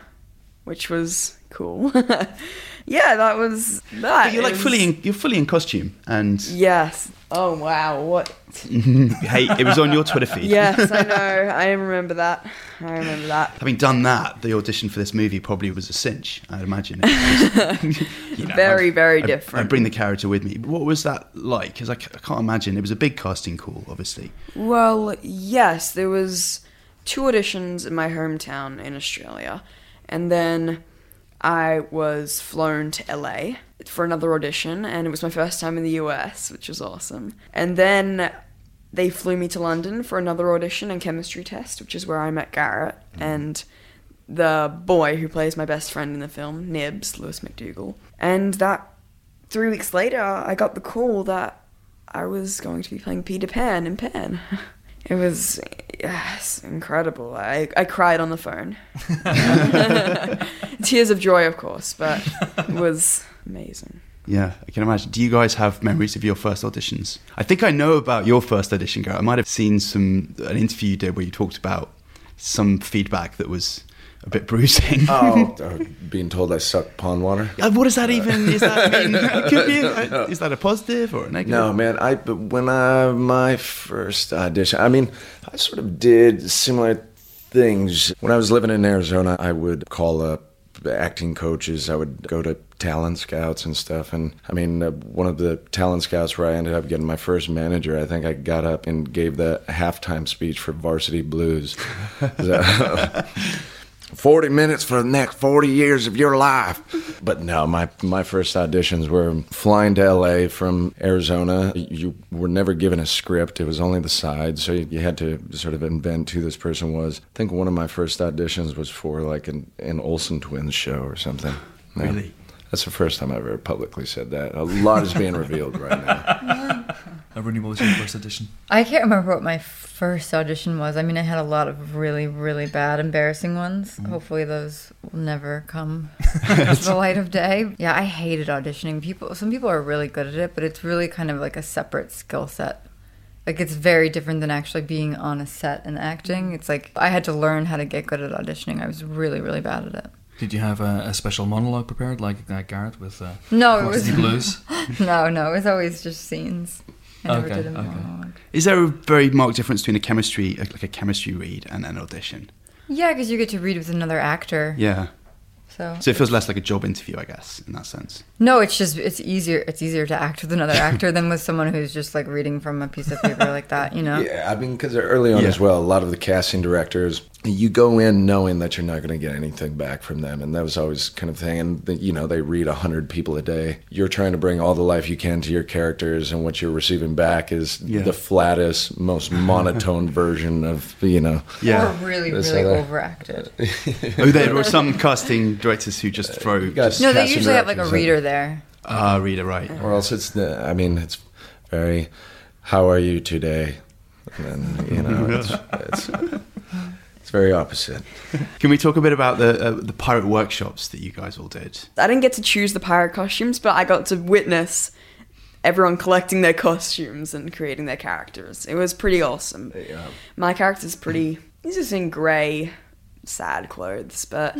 [SPEAKER 7] which was cool. yeah, that was that.
[SPEAKER 2] But you're like
[SPEAKER 7] was-
[SPEAKER 2] fully in, you're fully in costume, and
[SPEAKER 7] Yes. Oh wow. What?
[SPEAKER 2] hey, it was on your Twitter feed.
[SPEAKER 7] Yes, I know. I remember that. I remember that.
[SPEAKER 2] Having done that, the audition for this movie probably was a cinch. I'd imagine. Just, you know,
[SPEAKER 7] Very,
[SPEAKER 2] I'd-
[SPEAKER 7] very
[SPEAKER 2] I'd-
[SPEAKER 7] different.
[SPEAKER 2] I'd bring the character with me. What was that like? Because I, c- I can't imagine. It was a big casting call, obviously.
[SPEAKER 7] Well, yes, there was two auditions in my hometown in Australia, and then I was flown to LA for another audition, and it was my first time in the US, which was awesome. And then they flew me to London for another audition and chemistry test, which is where I met Garrett mm-hmm. and the boy who plays my best friend in the film, Nibs, Lewis MacDougall. And that three weeks later, I got the call that I was going to be playing Peter Pan in Pan. It was yes, incredible. I, I cried on the phone. Tears of joy, of course, but it was amazing.
[SPEAKER 2] Yeah, I can imagine. Do you guys have memories of your first auditions? I think I know about your first audition, girl. I might have seen some an interview you did where you talked about some feedback that was a bit bruising.
[SPEAKER 6] Oh, uh, being told I suck pond water.
[SPEAKER 2] Uh, what does that even? Is that mean? Could be. uh, Is that a positive or a negative?
[SPEAKER 6] No, man. I but when I my first audition, I mean, I sort of did similar things when I was living in Arizona. I would call up acting coaches. I would go to talent scouts and stuff. And I mean, uh, one of the talent scouts where I ended up getting my first manager. I think I got up and gave the halftime speech for Varsity Blues. So- 40 minutes for the next 40 years of your life. But no, my my first auditions were flying to LA from Arizona. You were never given a script. It was only the sides, so you, you had to sort of invent who this person was. I think one of my first auditions was for like an, an Olsen Twins show or something. Yeah.
[SPEAKER 2] Really?
[SPEAKER 6] That's the first time I've ever publicly said that. A lot is being revealed right now.
[SPEAKER 1] Uh, Rooney, what was your first audition?
[SPEAKER 5] I can't remember what my first audition was. I mean, I had a lot of really, really bad, embarrassing ones. Hopefully, those will never come to the light of day. Yeah, I hated auditioning. People, some people are really good at it, but it's really kind of like a separate skill set. Like it's very different than actually being on a set and acting. It's like I had to learn how to get good at auditioning. I was really, really bad at it.
[SPEAKER 1] Did you have a, a special monologue prepared, like uh, Garrett with uh,
[SPEAKER 5] No, it was
[SPEAKER 1] Blues?
[SPEAKER 5] no, no. It was always just scenes. I never
[SPEAKER 1] Okay,
[SPEAKER 5] did a
[SPEAKER 1] okay.
[SPEAKER 2] Is there a very marked difference between a chemistry, like a chemistry read, and an audition?
[SPEAKER 5] Yeah, because you get to read with another actor.
[SPEAKER 2] Yeah.
[SPEAKER 5] So.
[SPEAKER 2] So it feels less like a job interview, I guess, in that sense.
[SPEAKER 5] No, it's just it's easier. It's easier to act with another actor than with someone who's just like reading from a piece of paper like that. You know.
[SPEAKER 6] Yeah, I mean, because early on
[SPEAKER 2] Yeah.
[SPEAKER 6] as well, a lot of the casting directors, you go in knowing that you're not going to get anything back from them, and that was always kind of thing. And the, you know, they read hundred people a day. You're trying to bring all the life you can to your characters, and what you're receiving back is
[SPEAKER 2] Yeah.
[SPEAKER 6] the flattest, most monotone version of you know.
[SPEAKER 2] Yeah.
[SPEAKER 5] Or really,
[SPEAKER 6] This
[SPEAKER 5] really
[SPEAKER 6] other-
[SPEAKER 5] overacted.
[SPEAKER 2] oh, there were some casting directors who just throw.
[SPEAKER 6] you got-
[SPEAKER 2] just-
[SPEAKER 5] No, they usually have like a reader there.
[SPEAKER 2] Ah, reader, right.
[SPEAKER 6] Or else it's the. I mean, it's very. How are you today? And then you know, it's it's, it's very opposite.
[SPEAKER 2] Can we talk a bit about the uh, the pirate workshops that you guys all did?
[SPEAKER 7] I didn't get to choose the pirate costumes, but I got to witness everyone collecting their costumes and creating their characters. It was pretty awesome. My character's pretty. He's just in grey, sad clothes, but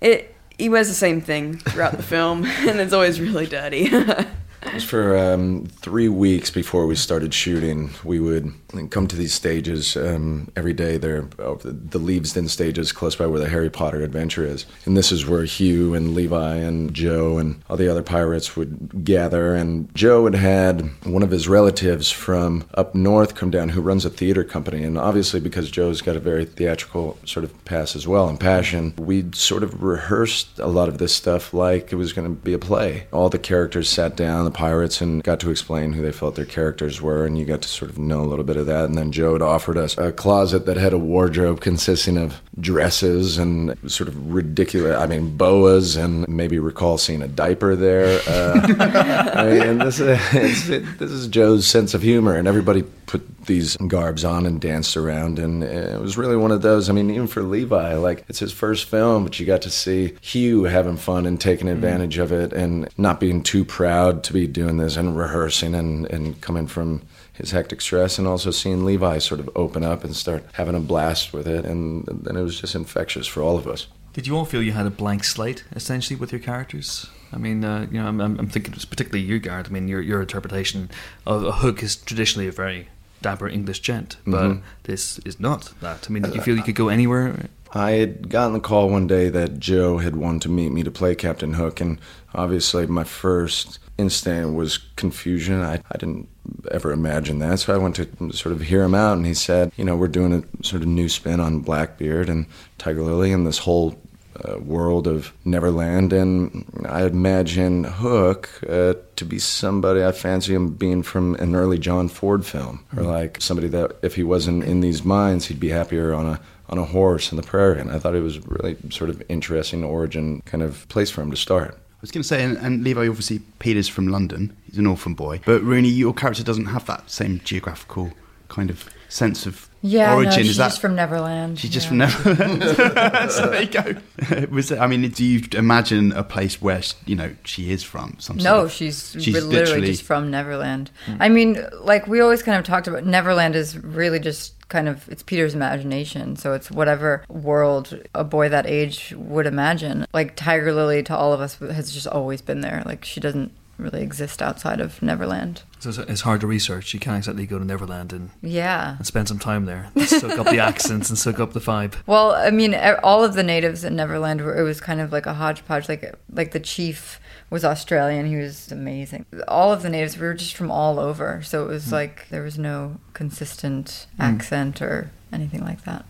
[SPEAKER 7] it. He wears the same thing throughout the film, and it's always really dirty.
[SPEAKER 6] It was for um, three weeks before we started shooting. We would come to these stages um, every day. There, uh, the Leavesden stages close by where the Harry Potter adventure is, and this is where Hugh and Levi and Joe and all the other pirates would gather. And Joe had had one of his relatives from up north come down who runs a theater company, and obviously because Joe's got a very theatrical sort of pass as well and passion, we sort of rehearsed a lot of this stuff like it was going to be a play. All the characters sat down, the pirates, and got to explain who they felt their characters were, and you got to sort of know a little bit of that. And then Joe had offered us a closet that had a wardrobe consisting of dresses and sort of ridiculous, I mean, boas, and maybe recall seeing a diaper there. Uh, I mean, and this, is, it, this is Joe's sense of humor, and everybody put these garbs on and danced around, and it was really one of those. I mean, even for Levi, like it's his first film, but you got to see Hugh having fun and taking advantage of it, and not being too proud to be doing this and rehearsing and and coming from his hectic stress, and also seeing Levi sort of open up and start having a blast with it, and then it was just infectious for all of us.
[SPEAKER 1] Did you all feel you had a blank slate essentially with your characters? I mean, uh, you know, I'm, I'm thinking it was particularly you, Garrett. I mean, your your interpretation of a hook is traditionally a very dapper English gent, but
[SPEAKER 6] Mhm.
[SPEAKER 1] this is not that. I mean, did you feel you could go anywhere?
[SPEAKER 6] I had gotten the call one day that Joe had wanted to meet me to play Captain Hook, and obviously my first instinct was confusion. I, I didn't ever imagine that, so I went to sort of hear him out, and he said, you know, we're doing a sort of new spin on Blackbeard and Tiger Lily and this whole uh, world of Neverland, and I imagine Hook uh, to be somebody I fancy him being from an early John Ford film, or like somebody that if he wasn't in these mines, he'd be happier on a on a horse in the prairie. And I thought it was really sort of interesting origin kind of place for him to start.
[SPEAKER 2] I was going to say, and, and Levi, obviously, Peter's from London. He's an orphan boy. But Rooney, your character doesn't have that same geographical kind of sense of
[SPEAKER 5] Yeah,
[SPEAKER 2] origin.
[SPEAKER 5] no, she's
[SPEAKER 2] Is that
[SPEAKER 5] just from Neverland.
[SPEAKER 2] She's just
[SPEAKER 5] yeah.
[SPEAKER 2] from Neverland. so there you go. Was it, I mean, do you imagine a place where she, you know she is from? Some sort
[SPEAKER 5] No,
[SPEAKER 2] of-
[SPEAKER 5] she's,
[SPEAKER 2] she's
[SPEAKER 5] literally,
[SPEAKER 2] literally-
[SPEAKER 5] just from Neverland. Hmm. I mean, like we always kind of talked about, Neverland is really just kind of it's Peter's imagination. So it's whatever world a boy that age would imagine. Like Tiger Lily to all of us has just always been there. Like she doesn't really exist outside of Neverland.
[SPEAKER 1] So it's- it's hard to research. You can't exactly go to Neverland and,
[SPEAKER 5] Yeah.
[SPEAKER 1] and spend some time there, soak up the accents and soak up the vibe.
[SPEAKER 5] Well, I mean, all of the natives in Neverland were. It was kind of like a hodgepodge. Like like the chief was Australian. He was amazing. All of the natives we were just from all over. So it was hmm. like there was no consistent hmm. accent or anything like that.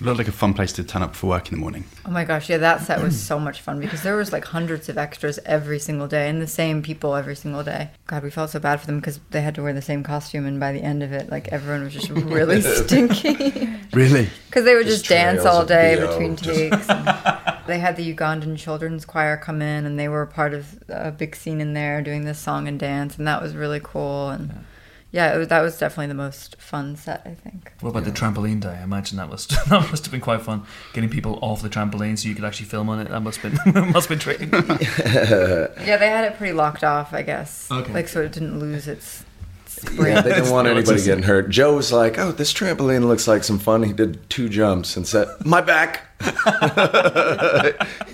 [SPEAKER 2] It looked like a fun place to turn up for work in the morning.
[SPEAKER 5] Oh my gosh, yeah, that set was so much fun because there was like hundreds of extras every single day and the same people every single day. God, we felt so bad for them because they had to wear the same costume and by the end of it, like everyone was just really stinky.
[SPEAKER 2] Really?
[SPEAKER 5] Because they would
[SPEAKER 6] Just
[SPEAKER 5] just, dance all day
[SPEAKER 6] BO,
[SPEAKER 5] between
[SPEAKER 6] just-
[SPEAKER 5] takes. they had the Ugandan children's choir come in, and they were part of a big scene in there doing this song and dance, and that was really cool. And yeah, it was, that was definitely the most fun set. I think.
[SPEAKER 1] What about the trampoline day? I imagine that must that must have been quite fun. Getting people off the trampoline so you could actually film on it. That must have been must have been tricky.
[SPEAKER 5] Yeah, they had it pretty locked off, I guess.
[SPEAKER 1] Okay.
[SPEAKER 5] Like so it didn't lose its spring.
[SPEAKER 6] Yeah, they didn't want anybody getting hurt. Joe was like, "Oh, this trampoline looks like some fun." He did two jumps and said, "My back."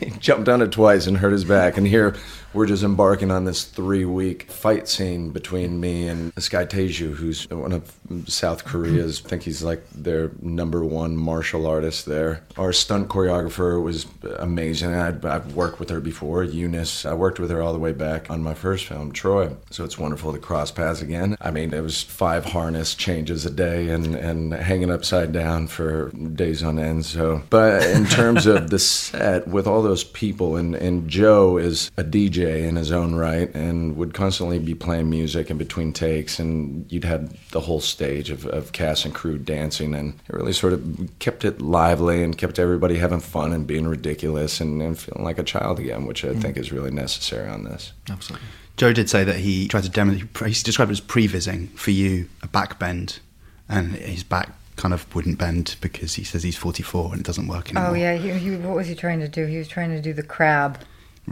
[SPEAKER 6] He jumped on it twice and hurt his back. And here we're just embarking on this three-week fight scene between me and this guy Teju, who's one of South Korea's. I think he's like their number one martial artist there. Our stunt choreographer was amazing. I'd, I've worked with her before, Eunice. I worked with her all the way back on my first film, Troy. So it's wonderful to cross paths again. I mean, it was five harness changes a day and, and hanging upside down for days on end. So, but in terms of the set with all those people, and, and Joe is a DJ in his own right and would constantly be playing music in between takes, and you'd had the whole stage of, of cast and crew dancing, and it really sort of kept it lively and kept everybody having fun and being ridiculous and, and feeling like a child again, which I mm. think is really necessary on this.
[SPEAKER 1] Absolutely.
[SPEAKER 2] Joe did say that he tried to demonstrate, He described it as prevising for you a back bend, and his back kind of wouldn't bend because he says he's 44 and it doesn't work oh, anymore.
[SPEAKER 5] Oh yeah, he, he, what was he trying to do? He was trying to do the crab.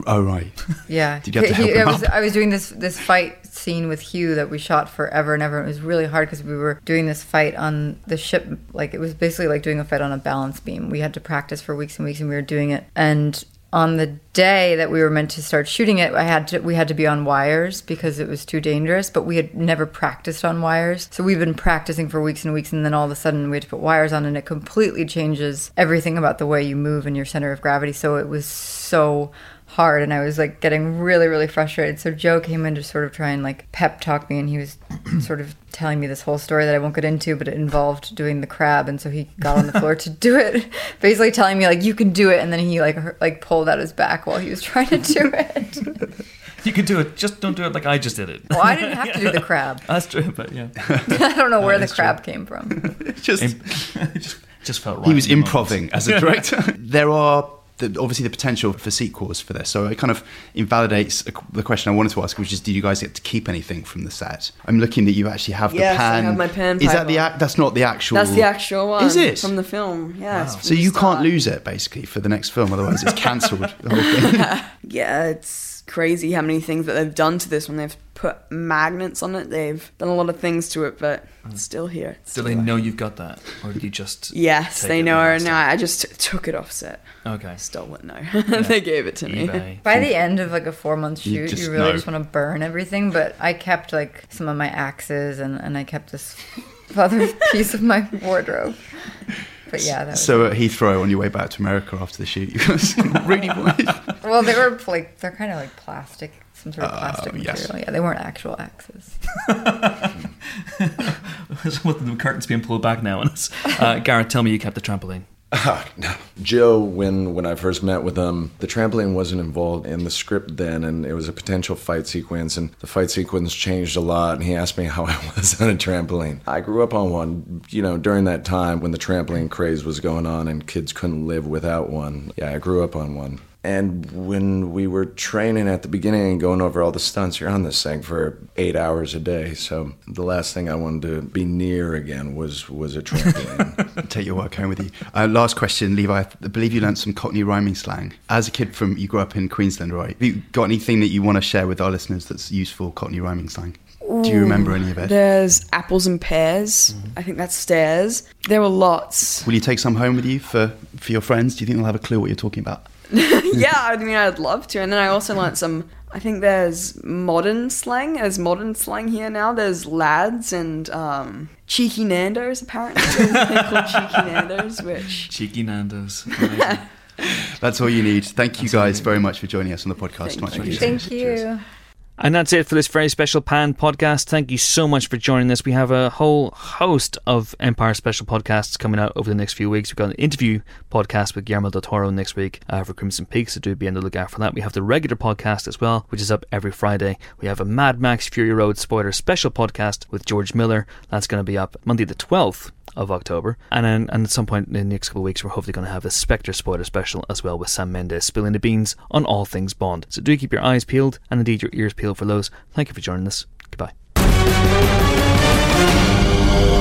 [SPEAKER 2] Oh right.
[SPEAKER 5] Yeah.
[SPEAKER 2] Did you have to
[SPEAKER 5] He-
[SPEAKER 2] help him
[SPEAKER 5] I was? I was doing this this fight scene with Hugh that we shot forever and ever. It was really hard because we were doing this fight on the ship. Like it was basically like doing a fight on a balance beam. We had to practice for weeks and weeks, and we were doing it. And on the day that we were meant to start shooting it, I had to we had to be on wires because it was too dangerous. But we had never practiced on wires, so we've been practicing for weeks and weeks, and then all of a sudden we had to put wires on, and it completely changes everything about the way you move and your center of gravity. So it was so hard and I was like getting really really frustrated. So Joe came in to sort of try and like pep talk me and he was sort of telling me this whole story that I won't get into but it involved doing the crab and so he got on the floor to do it basically telling me like you can do it and then he like hurt, like pulled out his back while he was trying to do it.
[SPEAKER 1] You can do it. Just don't do it like I just did it.
[SPEAKER 5] well, I didn't have to do the crab.
[SPEAKER 1] That's true, but yeah,
[SPEAKER 5] I don't know where the
[SPEAKER 1] that's
[SPEAKER 5] crab came from.
[SPEAKER 2] Just
[SPEAKER 1] it just, just felt right.
[SPEAKER 2] he was
[SPEAKER 1] in the moment.
[SPEAKER 2] improving as a director. there are the, obviously the potential for sequels for this, so it kind of invalidates a, the question I wanted to ask, which is, did you guys get to keep anything from the set? I'm looking that you actually have
[SPEAKER 7] Yes,
[SPEAKER 2] the
[SPEAKER 7] I have my pan
[SPEAKER 2] Is that the
[SPEAKER 7] pipe
[SPEAKER 2] ac- that's not the actual?
[SPEAKER 7] That's the actual one.
[SPEAKER 2] Is it
[SPEAKER 7] from the film? Yes.
[SPEAKER 2] So
[SPEAKER 7] from the
[SPEAKER 2] you can't lose it basically for the next film, otherwise it's cancelled. the whole thing.
[SPEAKER 7] Yeah, it's crazy how many things that they've done to this when they've put magnets on it. They've done a lot of things to it, but it's mm. still here. It's
[SPEAKER 1] Do
[SPEAKER 7] still
[SPEAKER 1] they
[SPEAKER 7] there.
[SPEAKER 1] know you've got that, or did you just?
[SPEAKER 7] Yes,
[SPEAKER 1] take
[SPEAKER 7] they
[SPEAKER 1] it
[SPEAKER 7] know.
[SPEAKER 1] and
[SPEAKER 7] No. I just t- took it off set.
[SPEAKER 1] Okay.
[SPEAKER 7] Stole it. No, they gave it to me.
[SPEAKER 5] By the end of like a four month
[SPEAKER 2] You
[SPEAKER 5] shoot,
[SPEAKER 2] just
[SPEAKER 5] you really
[SPEAKER 2] know.
[SPEAKER 5] just want to burn everything. But I kept like some of my axes and, and I kept this other piece of my wardrobe. But yeah, that was,
[SPEAKER 2] So at Heathrow, on your way back to America after the shoot, you guys really wanted.
[SPEAKER 5] well, they were like they're kind of like plastic, some sort of plastic
[SPEAKER 2] Oh, yes.
[SPEAKER 5] material. Yeah, they weren't actual axes.
[SPEAKER 1] With the curtains being pulled back now, and it's, uh, Garrett, tell me you kept the trampoline.
[SPEAKER 6] Ah, no. Joe, when when I first met with him, the trampoline wasn't involved in the script then, and it was a potential fight sequence, and the fight sequence changed a lot. And he asked me how I was on a trampoline. I grew up on one, you know, during that time when the trampoline craze was going on and kids couldn't live without one. Yeah, I grew up on one. And when we were training at the beginning and going over all the stunts, you're on this thing for eight hours a day. So the last thing I wanted to be near again was was a trampoline.
[SPEAKER 2] Take your work home with you. Uh, last question, Levi. I believe you learned some Cockney rhyming slang. As a kid from, you grew up in Queensland, right? Have you got anything that you want to share with our listeners that's useful Cockney rhyming slang? Do you remember any of it?
[SPEAKER 7] There's apples and pears. I think that's stairs. There were lots.
[SPEAKER 2] Will you take some home with you for, for your friends? Do you think they'll have a clue what you're talking about?
[SPEAKER 7] yeah, I mean, I'd love to. And then I also learnt some. I think there's modern slang. There's modern slang here now. There's lads and um, cheeky Nando's. Apparently, there's a thing called cheeky Nando's, which
[SPEAKER 1] Cheeky Nando's.
[SPEAKER 2] That's all you need. Thank you guys very much for joining us on the podcast.
[SPEAKER 7] Thank
[SPEAKER 2] Much
[SPEAKER 7] you.
[SPEAKER 5] Thank you.
[SPEAKER 1] And that's it for this very special Pan podcast. Thank you so much for joining us. We have a whole host of Empire special podcasts coming out over the next few weeks. We've got an interview podcast with Guillermo del Toro next week uh, for Crimson Peak, so do be on the lookout for that. We have the regular podcast as well, which is up every Friday. We have a Mad Max Fury Road spoiler special podcast with George Miller. That's going to be up Monday the 12th of October. And then and at some point in the next couple of weeks, we're hopefully going to have a Spectre spoiler special as well with Sam Mendes spilling the beans on all things Bond. So do keep your eyes peeled and indeed your ears peeled for those. Thank you for joining us. Goodbye.
[SPEAKER 8] Bye.